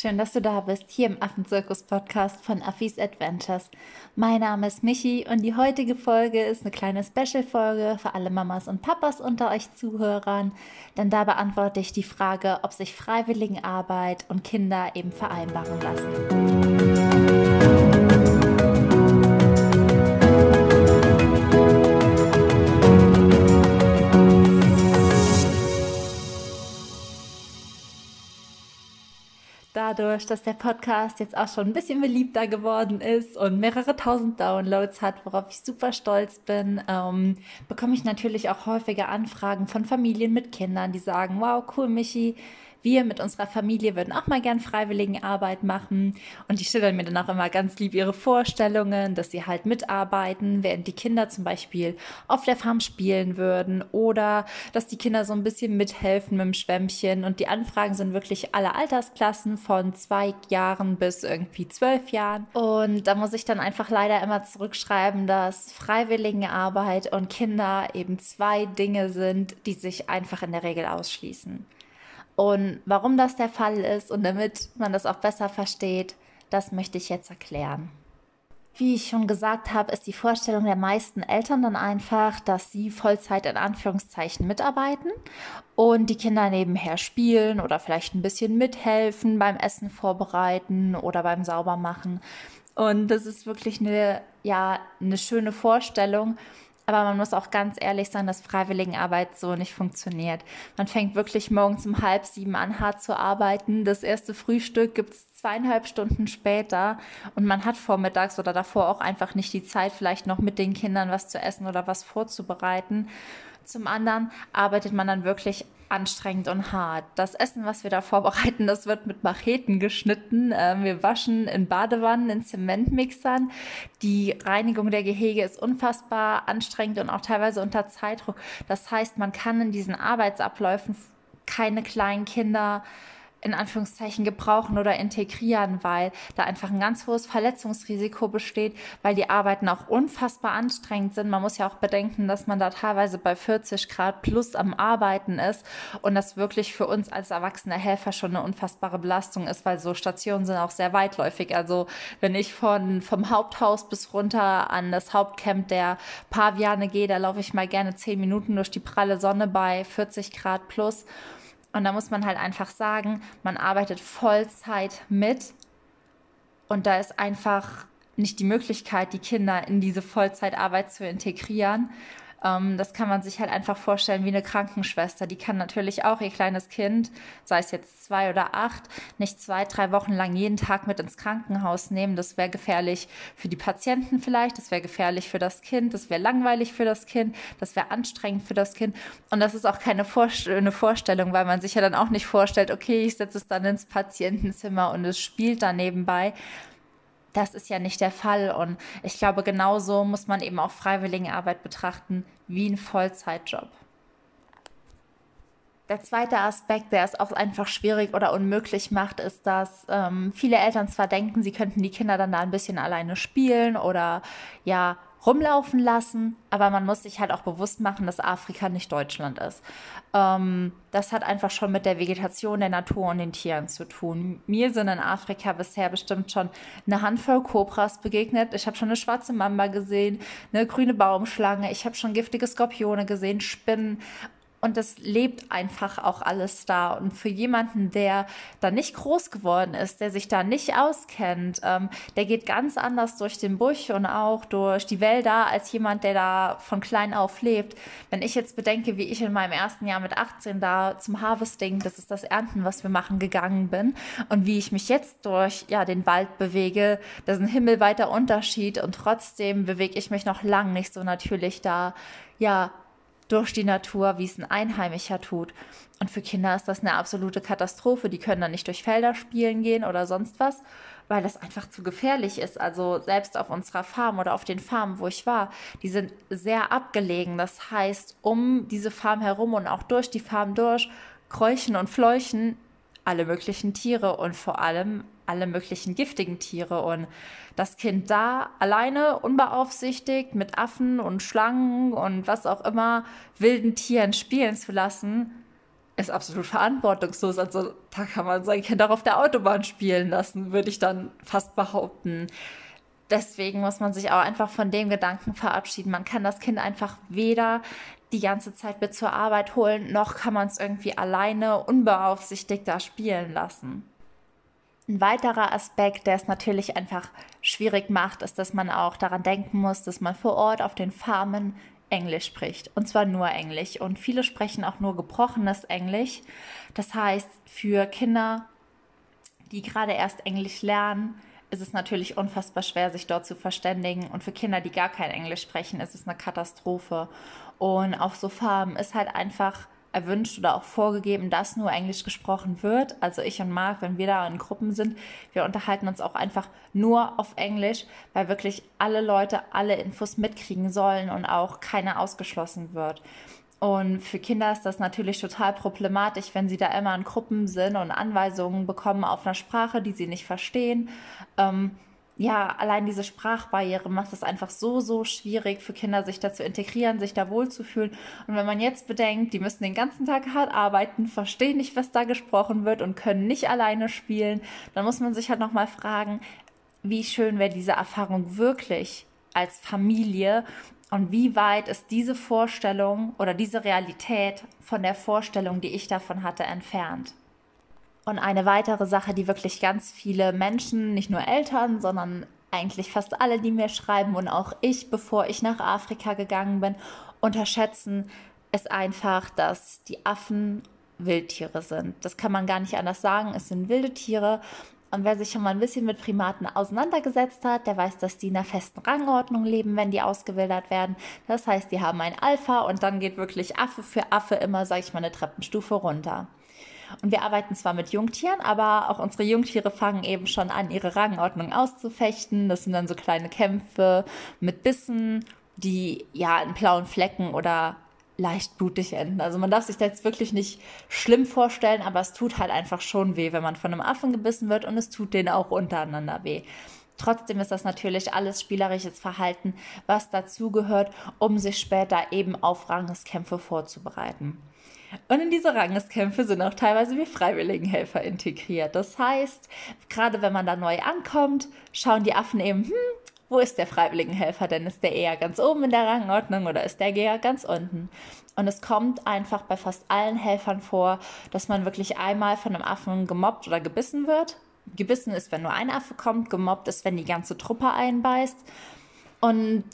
Schön, dass du da bist, hier im Affenzirkus-Podcast von Affis Adventures. Mein Name ist Michi und die heutige Folge ist eine kleine Special-Folge für alle Mamas und Papas unter euch Zuhörern, denn da beantworte ich die Frage, ob sich Freiwilligenarbeit und Kinder eben vereinbaren lassen. Dadurch, dass der Podcast jetzt auch schon ein bisschen beliebter geworden ist und mehrere tausend Downloads hat, worauf ich super stolz bin, ähm, bekomme ich natürlich auch häufige Anfragen von Familien mit Kindern, die sagen, wow, cool, Michi, wir mit unserer Familie würden auch mal gern Freiwilligenarbeit machen. Und die schildern mir dann auch immer ganz lieb ihre Vorstellungen, dass sie halt mitarbeiten, während die Kinder zum Beispiel auf der Farm spielen würden oder dass die Kinder so ein bisschen mithelfen mit dem Schwämmchen. Und die Anfragen sind wirklich alle Altersklassen von zwei Jahren bis irgendwie zwölf Jahren. Und da muss ich dann einfach leider immer zurückschreiben, dass Freiwilligenarbeit und Kinder eben zwei Dinge sind, die sich einfach in der Regel ausschließen. Und warum das der Fall ist und damit man das auch besser versteht, das möchte ich jetzt erklären. Wie ich schon gesagt habe, ist die Vorstellung der meisten Eltern dann einfach, dass sie Vollzeit in Anführungszeichen mitarbeiten und die Kinder nebenher spielen oder vielleicht ein bisschen mithelfen beim Essen vorbereiten oder beim Saubermachen. Und das ist wirklich eine, ja, eine schöne Vorstellung. Aber man muss auch ganz ehrlich sein, dass Freiwilligenarbeit so nicht funktioniert. Man fängt wirklich morgens um halb sieben an, hart zu arbeiten. Das erste Frühstück gibt es zweieinhalb Stunden später und man hat vormittags oder davor auch einfach nicht die Zeit, vielleicht noch mit den Kindern was zu essen oder was vorzubereiten. Zum anderen arbeitet man dann wirklich anstrengend und hart. Das Essen, was wir da vorbereiten, das wird mit Macheten geschnitten. Ähm, wir waschen in Badewannen, in Zementmixern. Die Reinigung der Gehege ist unfassbar anstrengend und auch teilweise unter Zeitdruck. Das heißt, man kann in diesen Arbeitsabläufen keine kleinen Kinder in Anführungszeichen gebrauchen oder integrieren, weil da einfach ein ganz hohes Verletzungsrisiko besteht, weil die Arbeiten auch unfassbar anstrengend sind. Man muss ja auch bedenken, dass man da teilweise bei 40 Grad plus am Arbeiten ist und das wirklich für uns als erwachsene Helfer schon eine unfassbare Belastung ist, weil so Stationen sind auch sehr weitläufig. Also wenn ich von, vom Haupthaus bis runter an das Hauptcamp der Paviane gehe, da laufe ich mal gerne zehn Minuten durch die pralle Sonne bei 40 Grad plus. Und da muss man halt einfach sagen, man arbeitet Vollzeit mit und da ist einfach nicht die Möglichkeit, die Kinder in diese Vollzeitarbeit zu integrieren. Ähm, das kann man sich halt einfach vorstellen wie eine Krankenschwester. Die kann natürlich auch ihr kleines Kind, sei es jetzt zwei oder acht, nicht zwei, drei Wochen lang jeden Tag mit ins Krankenhaus nehmen. Das wäre gefährlich für die Patienten vielleicht, das wäre gefährlich für das Kind, das wäre langweilig für das Kind, das wäre anstrengend für das Kind. Und das ist auch keine Vorst eine Vorstellung, weil man sich ja dann auch nicht vorstellt, okay, ich setze es dann ins Patientenzimmer und es spielt da nebenbei das ist ja nicht der Fall. Und ich glaube, genauso muss man eben auch Freiwilligenarbeit betrachten wie ein Vollzeitjob. Der zweite Aspekt, der es auch einfach schwierig oder unmöglich macht, ist, dass ähm, viele Eltern zwar denken, sie könnten die Kinder dann da ein bisschen alleine spielen oder ja rumlaufen lassen, aber man muss sich halt auch bewusst machen, dass Afrika nicht Deutschland ist. Ähm, das hat einfach schon mit der Vegetation der Natur und den Tieren zu tun. Mir sind in Afrika bisher bestimmt schon eine Handvoll Kobras begegnet. Ich habe schon eine schwarze Mamba gesehen, eine grüne Baumschlange, ich habe schon giftige Skorpione gesehen, Spinnen und es lebt einfach auch alles da. Und für jemanden, der da nicht groß geworden ist, der sich da nicht auskennt, ähm, der geht ganz anders durch den Busch und auch durch die Wälder als jemand, der da von klein auf lebt. Wenn ich jetzt bedenke, wie ich in meinem ersten Jahr mit 18 da zum Harvesting, das ist das Ernten, was wir machen, gegangen bin und wie ich mich jetzt durch ja, den Wald bewege, das ist ein himmelweiter Unterschied und trotzdem bewege ich mich noch lang nicht so natürlich da ja durch die Natur, wie es ein Einheimischer tut. Und für Kinder ist das eine absolute Katastrophe. Die können dann nicht durch Felder spielen gehen oder sonst was, weil das einfach zu gefährlich ist. Also selbst auf unserer Farm oder auf den Farmen, wo ich war, die sind sehr abgelegen. Das heißt, um diese Farm herum und auch durch die Farm durch kräuchen und fleuchen alle möglichen Tiere und vor allem alle möglichen giftigen Tiere. Und das Kind da alleine, unbeaufsichtigt, mit Affen und Schlangen und was auch immer, wilden Tieren spielen zu lassen, ist absolut verantwortungslos. Also da kann man sein Kind auch auf der Autobahn spielen lassen, würde ich dann fast behaupten. Deswegen muss man sich auch einfach von dem Gedanken verabschieden. Man kann das Kind einfach weder die ganze Zeit mit zur Arbeit holen, noch kann man es irgendwie alleine unbeaufsichtigt da spielen lassen. Ein weiterer Aspekt, der es natürlich einfach schwierig macht, ist, dass man auch daran denken muss, dass man vor Ort auf den Farmen Englisch spricht. Und zwar nur Englisch. Und viele sprechen auch nur gebrochenes Englisch. Das heißt, für Kinder, die gerade erst Englisch lernen, ist es natürlich unfassbar schwer, sich dort zu verständigen. Und für Kinder, die gar kein Englisch sprechen, ist es eine Katastrophe. Und auf so Farmen ist halt einfach erwünscht oder auch vorgegeben, dass nur Englisch gesprochen wird. Also ich und Marc, wenn wir da in Gruppen sind, wir unterhalten uns auch einfach nur auf Englisch, weil wirklich alle Leute alle Infos mitkriegen sollen und auch keiner ausgeschlossen wird. Und für Kinder ist das natürlich total problematisch, wenn sie da immer in Gruppen sind und Anweisungen bekommen auf einer Sprache, die sie nicht verstehen. Ähm, ja, allein diese Sprachbarriere macht es einfach so, so schwierig für Kinder, sich da zu integrieren, sich da wohlzufühlen. Und wenn man jetzt bedenkt, die müssen den ganzen Tag hart arbeiten, verstehen nicht, was da gesprochen wird und können nicht alleine spielen, dann muss man sich halt nochmal fragen, wie schön wäre diese Erfahrung wirklich als Familie und wie weit ist diese Vorstellung oder diese Realität von der Vorstellung, die ich davon hatte, entfernt. Und eine weitere Sache, die wirklich ganz viele Menschen, nicht nur Eltern, sondern eigentlich fast alle, die mir schreiben und auch ich, bevor ich nach Afrika gegangen bin, unterschätzen, ist einfach, dass die Affen Wildtiere sind. Das kann man gar nicht anders sagen. Es sind wilde Tiere. Und wer sich schon mal ein bisschen mit Primaten auseinandergesetzt hat, der weiß, dass die in einer festen Rangordnung leben, wenn die ausgewildert werden. Das heißt, die haben ein Alpha und dann geht wirklich Affe für Affe immer, sage ich mal, eine Treppenstufe runter. Und wir arbeiten zwar mit Jungtieren, aber auch unsere Jungtiere fangen eben schon an, ihre Rangordnung auszufechten. Das sind dann so kleine Kämpfe mit Bissen, die ja in blauen Flecken oder leicht blutig enden. Also man darf sich das jetzt wirklich nicht schlimm vorstellen, aber es tut halt einfach schon weh, wenn man von einem Affen gebissen wird und es tut denen auch untereinander weh. Trotzdem ist das natürlich alles spielerisches Verhalten, was dazugehört, um sich später eben auf Rangeskämpfe vorzubereiten. Und in diese Rangeskämpfe sind auch teilweise wie Freiwilligenhelfer integriert. Das heißt, gerade wenn man da neu ankommt, schauen die Affen eben, hm, wo ist der Freiwilligenhelfer denn? Ist der eher ganz oben in der Rangordnung oder ist der eher ganz unten? Und es kommt einfach bei fast allen Helfern vor, dass man wirklich einmal von einem Affen gemobbt oder gebissen wird. Gebissen ist, wenn nur ein Affe kommt, gemobbt ist, wenn die ganze Truppe einbeißt. Und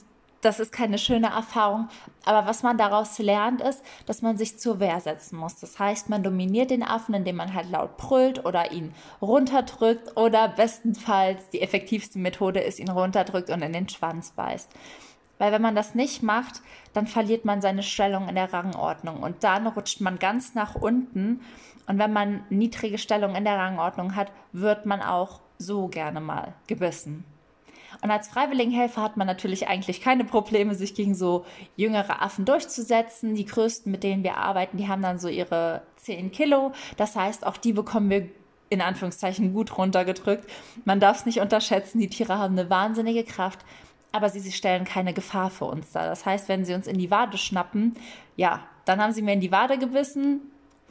das ist keine schöne Erfahrung. Aber was man daraus lernt, ist, dass man sich zur Wehr setzen muss. Das heißt, man dominiert den Affen, indem man halt laut brüllt oder ihn runterdrückt oder bestenfalls die effektivste Methode ist, ihn runterdrückt und in den Schwanz beißt. Weil wenn man das nicht macht, dann verliert man seine Stellung in der Rangordnung und dann rutscht man ganz nach unten. Und wenn man niedrige Stellung in der Rangordnung hat, wird man auch so gerne mal gebissen. Und als Freiwilligenhelfer hat man natürlich eigentlich keine Probleme, sich gegen so jüngere Affen durchzusetzen. Die größten, mit denen wir arbeiten, die haben dann so ihre 10 Kilo. Das heißt, auch die bekommen wir in Anführungszeichen gut runtergedrückt. Man darf es nicht unterschätzen, die Tiere haben eine wahnsinnige Kraft, aber sie, sie stellen keine Gefahr für uns dar. Das heißt, wenn sie uns in die Wade schnappen, ja, dann haben sie mir in die Wade gebissen,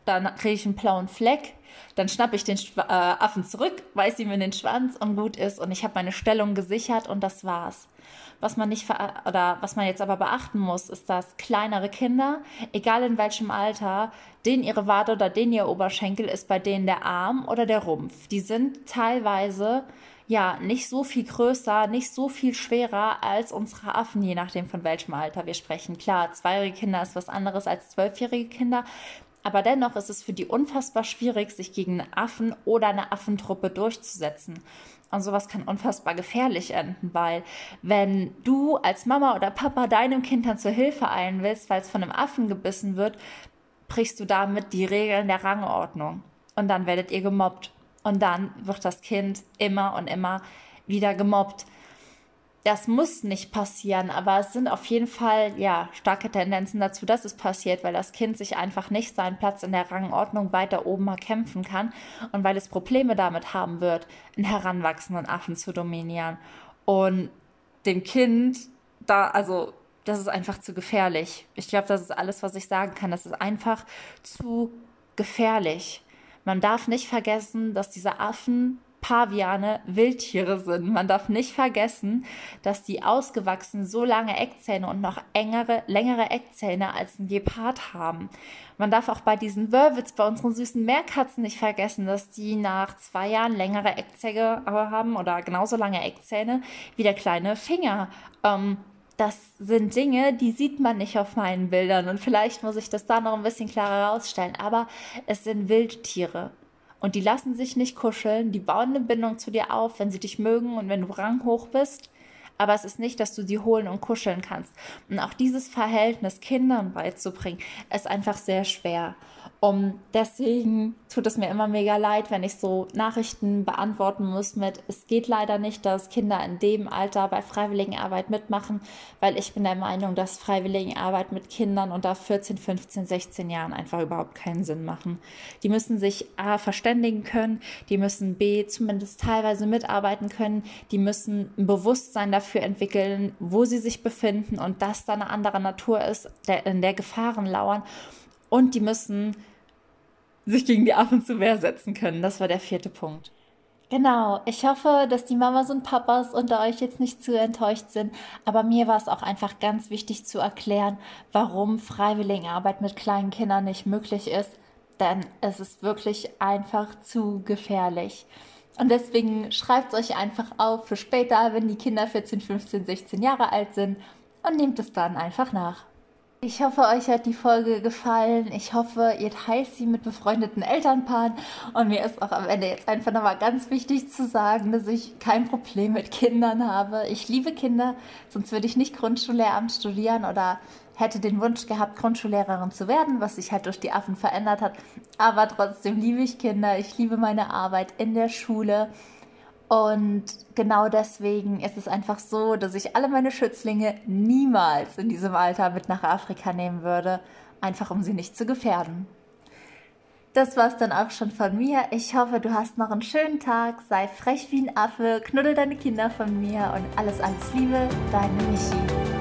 dann kriege ich einen blauen Fleck, dann schnappe ich den äh, Affen zurück, weiß ihm in den Schwanz und gut ist und ich habe meine Stellung gesichert und das war's. Was man nicht oder was man jetzt aber beachten muss, ist, dass kleinere Kinder, egal in welchem Alter, denen ihre Wade oder denen ihr Oberschenkel ist bei denen der Arm oder der Rumpf. Die sind teilweise ja nicht so viel größer, nicht so viel schwerer als unsere Affen, je nachdem von welchem Alter wir sprechen. Klar, zweijährige Kinder ist was anderes als zwölfjährige Kinder, aber dennoch ist es für die unfassbar schwierig, sich gegen einen Affen oder eine Affentruppe durchzusetzen. Und sowas kann unfassbar gefährlich enden, weil wenn du als Mama oder Papa deinem Kind dann zur Hilfe eilen willst, weil es von einem Affen gebissen wird, brichst du damit die Regeln der Rangordnung. Und dann werdet ihr gemobbt. Und dann wird das Kind immer und immer wieder gemobbt das muss nicht passieren, aber es sind auf jeden Fall ja starke Tendenzen dazu, dass es passiert, weil das Kind sich einfach nicht seinen Platz in der Rangordnung weiter oben erkämpfen kann und weil es Probleme damit haben wird, einen heranwachsenden Affen zu dominieren. Und dem Kind da, also das ist einfach zu gefährlich. Ich glaube, das ist alles, was ich sagen kann. Das ist einfach zu gefährlich. Man darf nicht vergessen, dass diese Affen Paviane Wildtiere sind. Man darf nicht vergessen, dass die ausgewachsen so lange Eckzähne und noch engere, längere Eckzähne als ein Gepard haben. Man darf auch bei diesen Wörwitz, bei unseren süßen Meerkatzen nicht vergessen, dass die nach zwei Jahren längere Eckzähne haben oder genauso lange Eckzähne wie der kleine Finger. Ähm, das sind Dinge, die sieht man nicht auf meinen Bildern und vielleicht muss ich das da noch ein bisschen klarer herausstellen, aber es sind Wildtiere. Und die lassen sich nicht kuscheln, die bauen eine Bindung zu dir auf, wenn sie dich mögen und wenn du ranghoch bist. Aber es ist nicht, dass du sie holen und kuscheln kannst. Und auch dieses Verhältnis Kindern beizubringen, ist einfach sehr schwer. Um, deswegen tut es mir immer mega leid, wenn ich so Nachrichten beantworten muss mit, es geht leider nicht, dass Kinder in dem Alter bei Freiwilligenarbeit mitmachen, weil ich bin der Meinung, dass Freiwilligenarbeit mit Kindern unter 14, 15, 16 Jahren einfach überhaupt keinen Sinn machen. Die müssen sich A verständigen können, die müssen B zumindest teilweise mitarbeiten können, die müssen ein Bewusstsein dafür entwickeln, wo sie sich befinden und dass da eine andere Natur ist, in der Gefahren lauern und die müssen sich gegen die Affen zu Wehr setzen können. Das war der vierte Punkt. Genau, ich hoffe, dass die Mamas und Papas unter euch jetzt nicht zu enttäuscht sind, aber mir war es auch einfach ganz wichtig zu erklären, warum Freiwilligenarbeit mit kleinen Kindern nicht möglich ist, denn es ist wirklich einfach zu gefährlich. Und deswegen schreibt es euch einfach auf für später, wenn die Kinder 14, 15, 16 Jahre alt sind und nehmt es dann einfach nach. Ich hoffe, euch hat die Folge gefallen. Ich hoffe, ihr teilt sie mit befreundeten Elternpaaren. Und mir ist auch am Ende jetzt einfach nochmal ganz wichtig zu sagen, dass ich kein Problem mit Kindern habe. Ich liebe Kinder, sonst würde ich nicht Grundschullehramt studieren oder hätte den Wunsch gehabt, Grundschullehrerin zu werden, was sich halt durch die Affen verändert hat. Aber trotzdem liebe ich Kinder. Ich liebe meine Arbeit in der Schule. Und genau deswegen ist es einfach so, dass ich alle meine Schützlinge niemals in diesem Alter mit nach Afrika nehmen würde, einfach um sie nicht zu gefährden. Das war's dann auch schon von mir. Ich hoffe, du hast noch einen schönen Tag. Sei frech wie ein Affe, knuddel deine Kinder von mir und alles, alles Liebe, deine Michi.